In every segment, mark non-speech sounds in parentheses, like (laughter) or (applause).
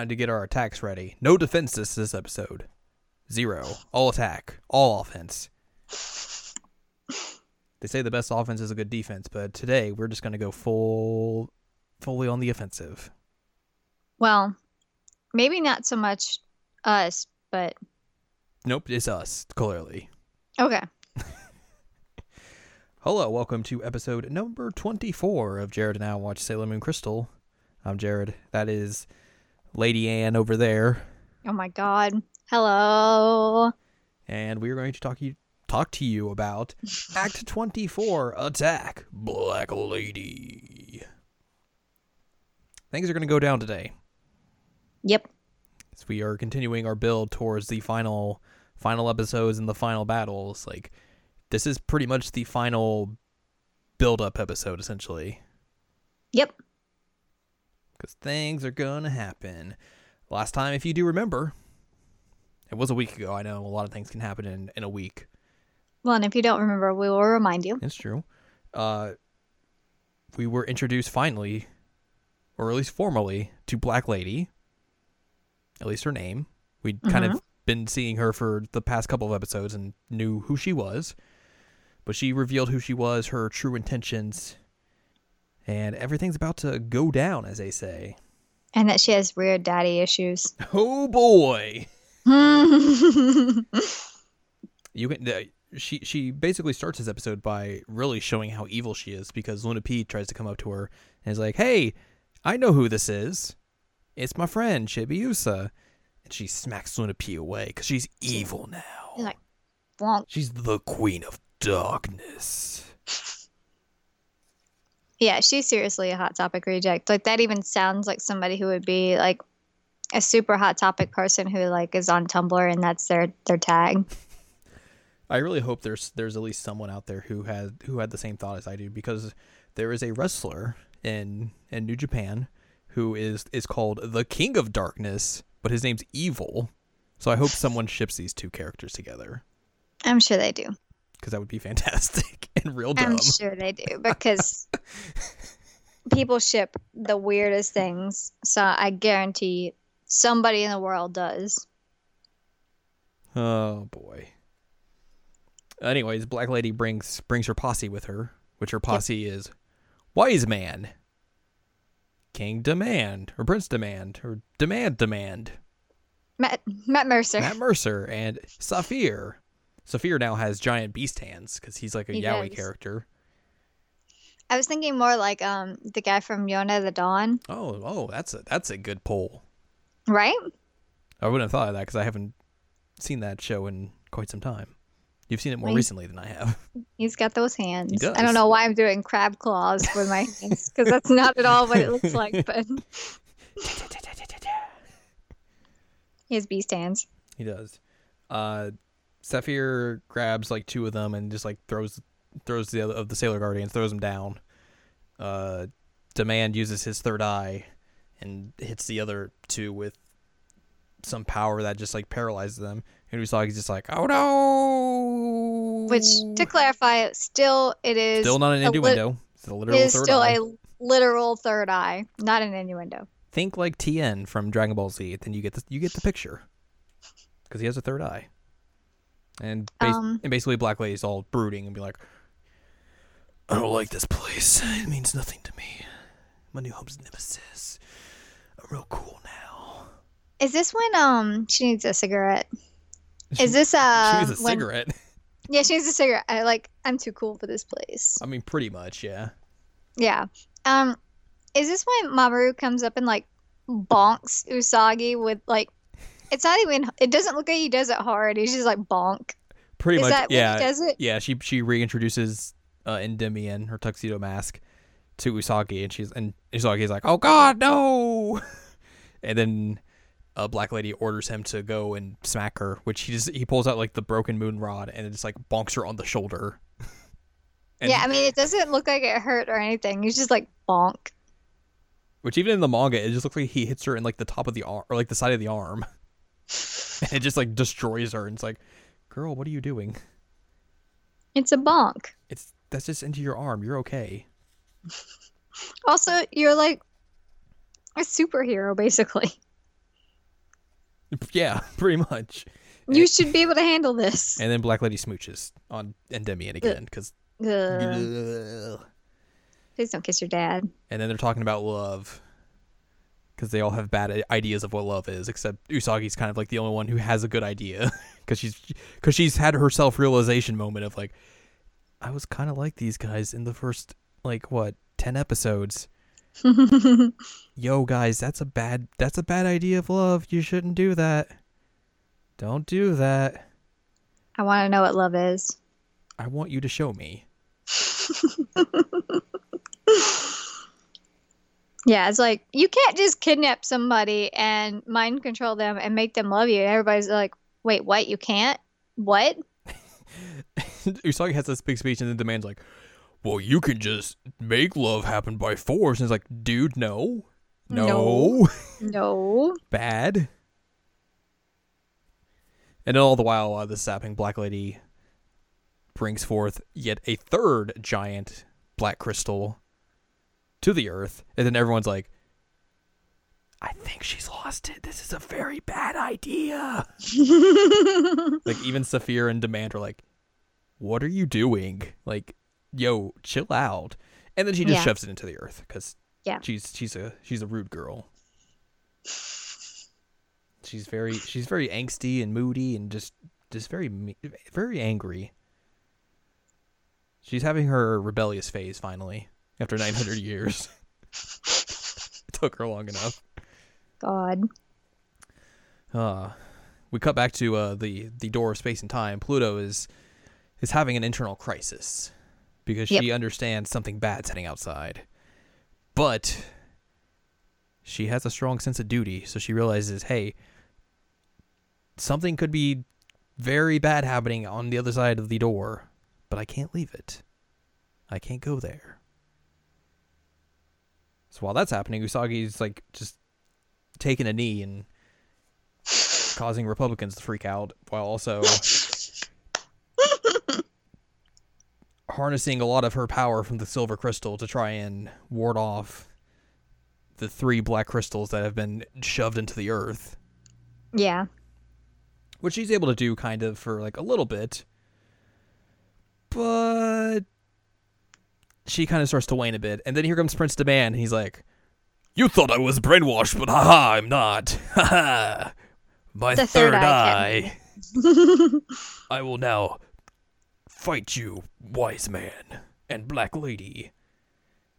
time to get our attacks ready. No defenses this episode. Zero. All attack. All offense. They say the best offense is a good defense, but today we're just going to go full, fully on the offensive. Well, maybe not so much us, but Nope, it's us, clearly. okay. (laughs) Hello, welcome to episode number 24 of Jared and I Watch Sailor Moon Crystal. I'm Jared. That is Lady Anne over there. Oh my god. Hello. And we're going to talk you talk to you about (laughs) Act 24 Attack Black Lady. Things are going to go down today. Yep. as we are continuing our build towards the final final episodes and the final battles like this is pretty much the final build up episode essentially Yep. Because things are gonna happen. Last time if you do remember it was a week ago. I know a lot of things can happen in, in a week. Well, and if you don't remember, we will remind you. it's true. Uh we were introduced finally or at least formally to black lady at least her name. We'd kind of been seeing her for the past couple of episodes and knew who she was but she revealed who she was her true intentions and everything's about to go down as they say And that she has weird daddy issues. (laughs) oh boy (laughs) you can uh, she she basically starts this episode by really showing how evil she is because Luna P tries to come up to her and is like, "Hey, I know who this is. It's my friend Chibiusa." And she smacks Luna P away because she's evil now. like, Bonk. she's the queen of darkness. Yeah, she's seriously a hot topic reject. Like that even sounds like somebody who would be like a super hot topic person who like is on Tumblr and that's their their tag. I really hope there's there's at least someone out there who has who had the same thought as I do because there is a wrestler in in New Japan who is is called the King of Darkness, but his name's Evil. So I hope someone ships these two characters together I'm sure they do. Because that would be fantastic (laughs) and real dumb. I'm sure they do (laughs) because people ship the weirdest things. So I guarantee somebody in the world does. Oh boy. Anyways, Black Lady brings brings her posse with her, which her posse is Wise Man, King Demand, or Prince Demand, or Demand Demand, Matt, Matt Mercer. Matt Mercer, and Saphir. Saphir now has giant beast hands because he's like a He yaoi does. character. I was thinking more like um the guy from Yona the Dawn, Oh, oh, that's a that's a good poll. right? I wouldn't have thought of that because I haven't seen that show in quite some time. You've seen it more recently than I have. (laughs) He's got those hands. I don't know why I'm doing crab claws with my hands because that's not at all what it looks like. (laughs) But (laughs) he has beast hands. He does. Uh, Saphir grabs like two of them and just like throws throws the other of the Sailor Guardians, throws them down. Uh, Demand uses his third eye and hits the other two with some power that just like paralyzes them. And Usagi's just like, oh no. Which, to clarify, still it is still not an innuendo. it's a literal is third still eye. a literal third eye, not an innuendo. Think like Tien from Dragon Ball Z, then you get the you get the picture because he has a third eye. And, bas- Um. and basically, Black Lady's all brooding and be like, "I don't like this place. It means nothing to me. My new home's Nemesis. I'm real cool now." Is this when um she needs a cigarette? Is this uh she needs a when- cigarette. (laughs) Yeah, she needs a cigarette. I like I'm too cool for this place. I mean, pretty much, yeah. Yeah. Um, is this when Mamoru comes up and like bonks Usagi with like? It's not even. It doesn't look like he does it hard. He's just like bonk. Pretty Is much, yeah. he does it? Yeah, she she reintroduces uh, Endymion, her tuxedo mask, to Usagi, and she's and Usagi's like, "Oh God, no!" (laughs) and then a Black Lady orders him to go and smack her, which he just he pulls out like the broken moon rod and it just like bonks her on the shoulder. (laughs) Yeah, I mean, it doesn't look like it hurt or anything. He's just like bonk. Which even in the manga, it just looks like he hits her in like the top of the arm or like the side of the arm, (laughs) and (laughs) it just like destroys her. And it's like, girl, what are you doing? It's a bonk. It's that's just into your arm. You're okay. Also, you're like a superhero, basically. (laughs) Yeah, pretty much. You should be able to handle this. And then Black Lady smooches on Endymion again because. Please don't kiss your dad. And then they're talking about love because they all have bad ideas of what love is, except Usagi's kind of like the only one who has a good idea (laughs) because she's because she's had her self realization moment of like, I was kind of like these guys in the first like what ten episodes. (laughs) Yo, guys, that's a bad that's a bad idea of love. You shouldn't do that. Don't do that. I want to know what love is. I want you to show me. (laughs) Yeah, it's like you can't just kidnap somebody and mind control them and make them love you. And everybody's like, wait, what? You can't? What? (laughs) Usagi has this big speech and then demands like, "Well, you can just make love happen by force." And it's like, "Dude, no, no, No. (laughs) No. bad." And all the while, uh, the sapping black lady brings forth yet a third giant black crystal to the earth, and then everyone's like, "I think she's lost it. This is a very bad idea." (laughs) like even Saphir and Demand are like, "What are you doing? Like, yo, chill out." And then she just Yeah. shoves it into the earth because Yeah. she's she's a she's a rude girl. She's very she's very angsty and moody and just just very very angry. She's having her rebellious phase finally after 900 years. (laughs) it took her long enough. God. Uh, we cut back to uh, the the door of space and time. Pluto is is having an internal crisis because she Yep. understands something bad's heading outside, but she has a strong sense of duty. So she realizes, hey, something could be very bad happening on the other side of the door, but I can't leave it. I can't go there. So while that's happening, Usagi's like just taking a knee and causing Republicans to freak out while also (laughs) harnessing a lot of her power from the silver crystal to try and ward off the three black crystals that have been shoved into the earth, Yeah. which she's able to do kind of for like a little bit. But she kind of starts to wane a bit, and then here comes Prince Demand, and he's like, "You thought I was brainwashed, but haha, I'm not. (laughs) Haha, my The third, third eye. eye (laughs) I will now fight you, wise man and black lady."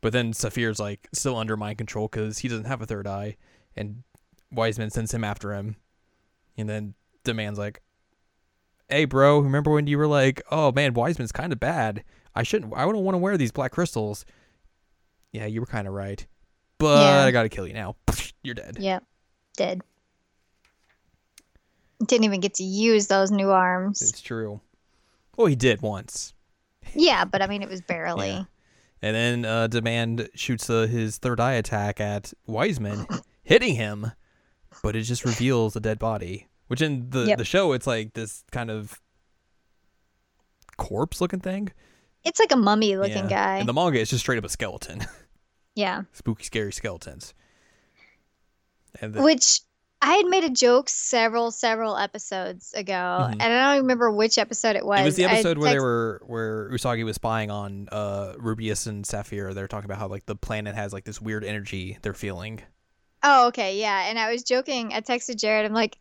But then Saphir's like still under mind control because he doesn't have a third eye, and Wiseman sends him after him, and then Demand's like, "Hey, bro, remember when you were like, oh man, Wiseman's kind of bad. I shouldn't. I wouldn't want to wear these black crystals." Yeah, you were kind of right, but Yeah. I gotta kill you now. You're dead. Yeah, Dead. Didn't even get to use those new arms. It's true. Well, he did once. Yeah, but I mean, it was barely. Yeah. And then uh, Demand shoots uh, his third eye attack at Wiseman, (laughs) hitting him, but it just reveals a dead body. Which in the, Yep. the show, it's like this kind of corpse looking thing. It's like a mummy looking Yeah. guy. In the manga, it's just straight up a skeleton. (laughs) yeah. Spooky, scary skeletons. And the, Which I had made a joke several, several episodes ago, Mhm. and I don't remember which episode it was. it was the episode where they were where Usagi was spying on uh, Rubius and Saphir. They were talking about how like the planet has like this weird energy they're feeling. Oh, okay, yeah. And I was joking. I texted Jared. I'm like,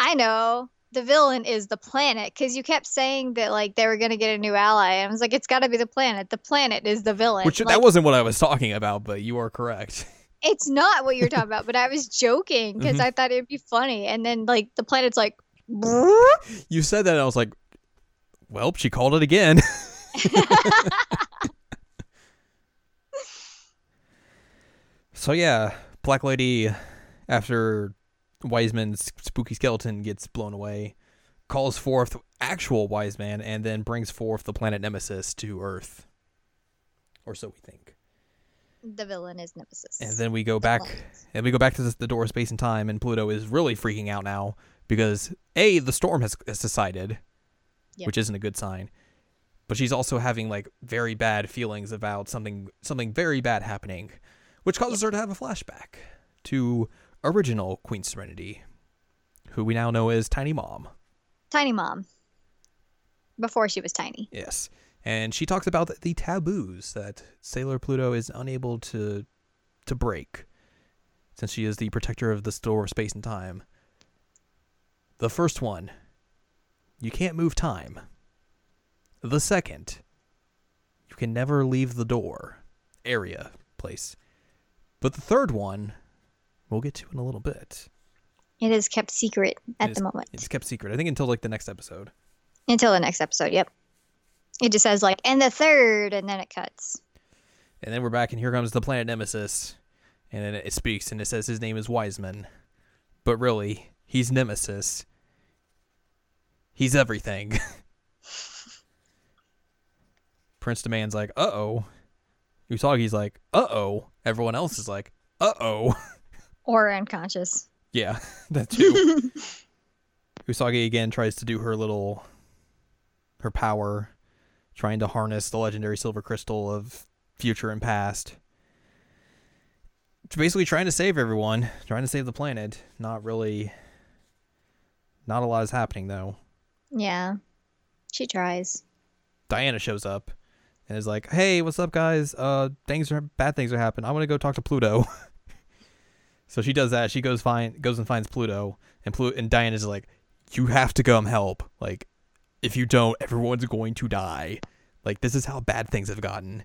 I know the villain is the planet because you kept saying that like they were gonna get a new ally. And I was like, it's got to be the planet. The planet is the villain. Which like, that wasn't what I was talking about, but you are correct. (laughs) it's not what you're talking about. But I was joking because Mhm. I thought it'd be funny. And then like the planet's like, "Brrr." (laughs) You said that, and I was like, "Well, she called it again." (laughs) so yeah, Black Lady, after Wiseman's spooky skeleton gets blown away, calls forth actual Wise Man, and then brings forth the planet Nemesis to Earth, or so we think. the villain is Nemesis. And then we go back, and we go back to the, the door of space and time, and Pluto is really freaking out now because a the storm has, has decided, Yep. which isn't a good sign. But she's also having like very bad feelings about something something very bad happening, which causes her to have a flashback to original Queen Serenity, who we now know as Tiny Mom. Tiny Mom. Before she was tiny. Yes. And she talks about the taboos that Sailor Pluto is unable to to break since she is the protector of the store of space and time. The first one, you can't move time. The second, you can never leave the door, area, place. But the third one, we'll get to in a little bit. It is kept secret at the moment. It's kept secret. I think until like the next episode. Until the next episode, yep. It just says like, and the third, and then it cuts. And then we're back, and here comes the planet Nemesis. And then it speaks, and it says his name is Wiseman. But really, he's Nemesis. He's everything. (laughs) Prince Demand's like, uh oh. Usagi's like, uh oh. Everyone else is like, uh oh. (laughs) Or unconscious. yeah, (laughs) that (laughs) too. Usagi again tries to do her little, her power, trying to harness the legendary silver crystal of future and past. Basically, trying to save everyone, trying to save the planet. Not really. Not a lot is happening though. Yeah. She tries. Diana shows up and is like, "Hey, what's up, guys? Uh, things are bad. Things are happening. I want to go talk to Pluto." (laughs) so she does that. She goes find goes and finds Pluto, and Pluto and Diana's like, "You have to come help. Like, if you don't, everyone's going to die. Like, this is how bad things have gotten."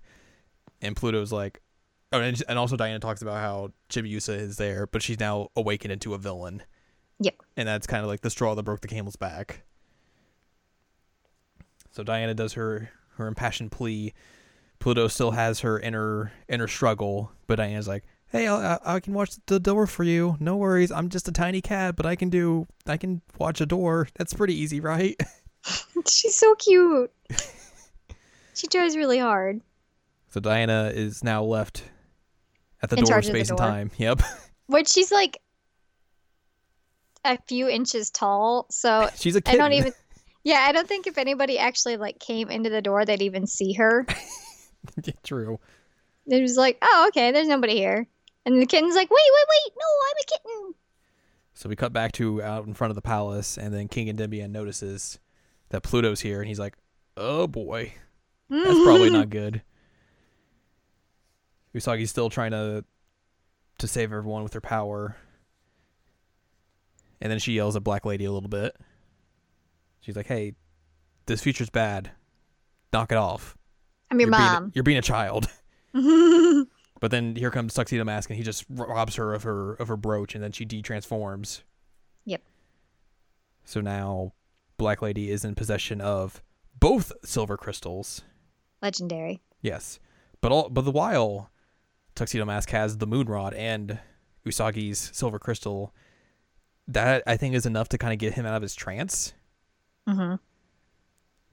And Pluto's like, "Oh, and, and also Diana talks about how Chibiusa is there, but she's now awakened into a villain." Yep. And that's kind of like the straw that broke the camel's back. So Diana does her her impassioned plea. Pluto still has her inner inner struggle, but Diana's like, "Hey, I, I I can watch the door for you. No worries. I'm just a tiny cat, but I can do I can watch a door. That's pretty easy, right?" (laughs) (laughs) She's so cute. she tries really hard. So Diana is now left at the In door of charge of space and time. (laughs) Yep. Which she's like a few inches tall, so She's a I kid. don't even. Yeah, I don't think if anybody actually like came into the door, they'd even see her. True. It was like, oh, okay, there's nobody here. And the kitten's like, wait, wait, wait, no, I'm a kitten. So we cut back to out in front of the palace, and then King Endymion notices that Pluto's here, and he's like, "Oh boy, that's probably not (laughs) good." Usagi's still trying to to save everyone with her power, and then she yells at Black Lady a little bit. She's like, "Hey, this future's bad. Knock it off. I'm your you're being- mom. you're being a child." (laughs) (laughs) But then here comes Tuxedo Mask, and he just robs her of her of her brooch, and then she de-transforms. Yep. So now, Black Lady is in possession of both silver crystals. Legendary. Yes, but all but the while, Tuxedo Mask has the Moon Rod and Usagi's silver crystal. That I think is enough to kind of get him out of his trance. hmm And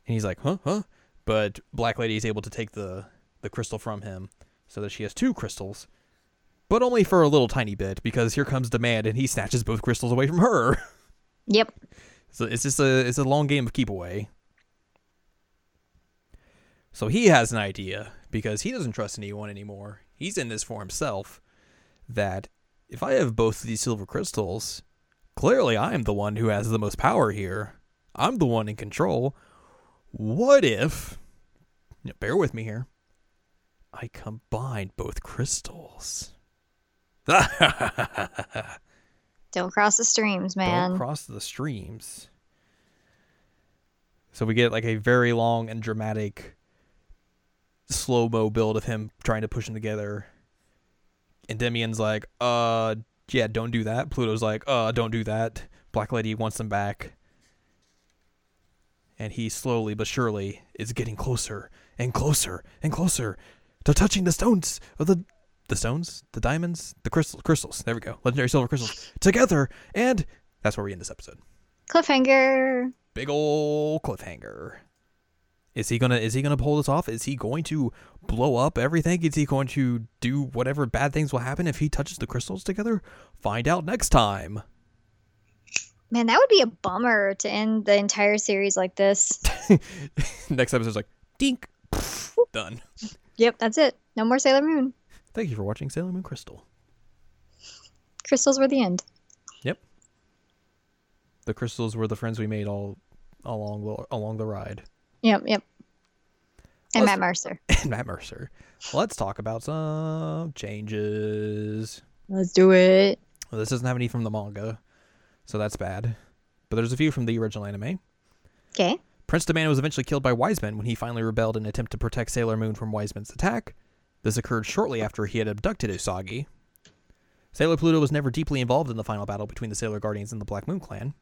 he's like, huh, huh. But Black Lady is able to take the the crystal from him, so that she has two crystals, but only for a little tiny bit because here comes Demand and he snatches both crystals away from her. (laughs) Yep. so it's just a it's a long game of keep away. So he has an idea because he doesn't trust anyone anymore. He's in this for himself. That if I have both of these silver crystals, clearly I am the one who has the most power here. I'm the one in control. What if? Bear with me here. I combine both crystals. (laughs) Don't cross the streams, man. Don't cross the streams. So we get like a very long and dramatic slow mo build of him trying to push them together. And Demian's like, uh, yeah, don't do that. Pluto's like, uh, don't do that. Black Lady wants them back. And he slowly but surely is getting closer and closer and closer to touching the stones of the the stones, the diamonds, the crystals, crystals. There we go. Legendary silver crystals together, and that's where we end this episode. Cliffhanger. Big ol' cliffhanger. Is he gonna is he gonna pull this off? Is he going to blow up everything? Is he going to do whatever bad things will happen if he touches the crystals together? Find out next time. Man, that would be a bummer to end the entire series like this. (laughs) next episode's like dink done. Yep, that's it. No more Sailor Moon. Thank you for watching Sailor Moon Crystal. Crystals were the end. Yep. The crystals were the friends we made all along the along the ride. Yep, yep. And Let's- Matt Mercer. (laughs) and Matt Mercer. Let's talk about some changes. Let's do it. Well, this doesn't have any from the manga, so that's bad. But there's a few from the original anime. Okay. Prince Demand was eventually killed by Wiseman when he finally rebelled in an attempt to protect Sailor Moon from Wiseman's attack. This occurred shortly after he had abducted Usagi. Sailor Pluto was never deeply involved in the final battle between the Sailor Guardians and the Black Moon Clan.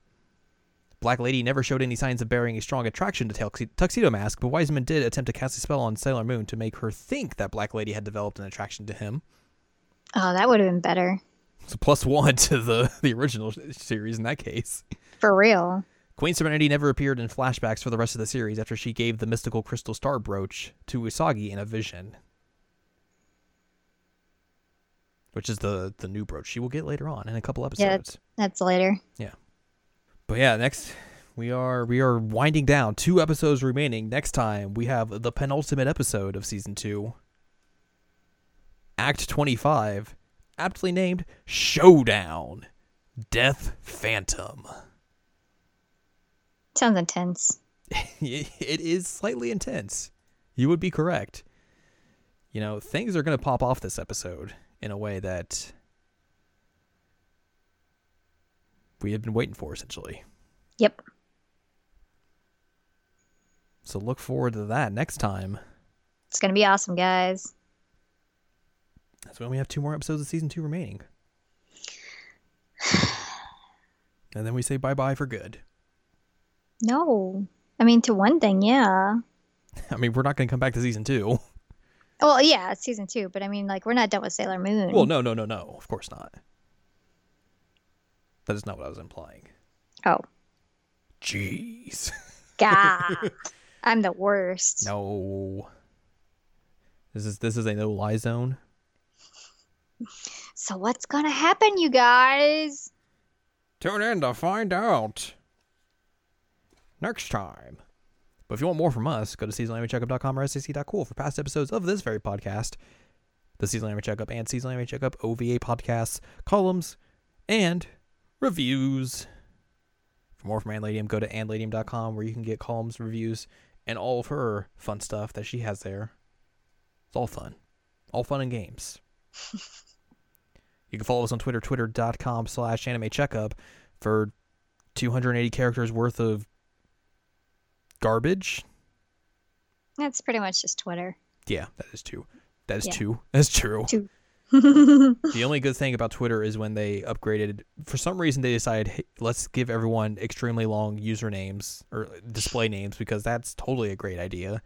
Black Lady never showed any signs of bearing a strong attraction to Tuxedo Mask, but Wiseman did attempt to cast a spell on Sailor Moon to make her think that Black Lady had developed an attraction to him. Oh, that would have been better. So plus one (laughs) to the, the original series in that case. For real. Queen Serenity never appeared in flashbacks for the rest of the series after she gave the mystical crystal star brooch to Usagi in a vision. Which is the the new brooch she will get later on in a couple episodes. Yeah. episodes. That's later. Yeah. But yeah, next we are we are winding down. Two episodes remaining. Next time we have the penultimate episode of season 2. Act 25, aptly named Showdown. Death Phantom. Sounds intense. (laughs) it is slightly intense. You would be correct. You know, things are going to pop off this episode in a way that we have been waiting for, essentially. Yep. So look forward to that next time. It's gonna be awesome, guys. That's when we have two more episodes of season two remaining. (sighs) And then we say bye bye for good. No. I mean to one thing, yeah. (laughs) I mean, we're not going to come back to season two. Well, yeah, it's season two, but I mean like we're not done with Sailor Moon. Well, no, no, no, no. Of course not. That is not what I was implying. Oh. Jeez. (laughs) God. I'm the worst. No. This is this is a no lie zone. So what's gonna happen, you guys? Tune in to find out. Next time. But if you want more from us, go to seasonalanimecheckup.com or sac.cool for past episodes of this very podcast, the Seasonal Anime Checkup and Seasonal Anime Checkup OVA podcasts, columns, and reviews. For more from Ann Ladium, go to annladium.com where you can get columns, reviews, and all of her fun stuff that she has there. It's all fun. All fun and games. (laughs) you can follow us on Twitter, twitter.com slash anime checkup for 280 characters worth of garbage. That's pretty much just Twitter. Yeah, that is two. That is Yeah. two. That's true. Two. (laughs) The only good thing about Twitter is when they upgraded. For some reason, they decided hey, let's give everyone extremely long usernames or display names because that's totally a great idea.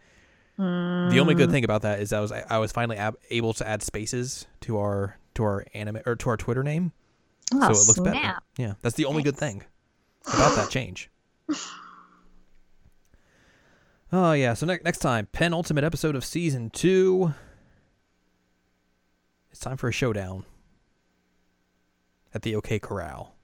The only good mm. thing about that is I was I was finally ab- able to add spaces to our to our anime or to our Twitter name, Oh, so it looks better. Yeah, that's the only good thing about that change. (laughs) Oh yeah, so ne- next time, penultimate episode of season two. It's time for a showdown at the OK Corral,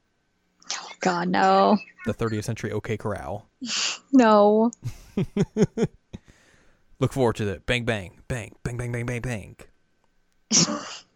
God, no. the 30th century OK Corral. (laughs) No. (laughs) Look forward to it. Bang bang bang bang bang bang bang bang. (laughs)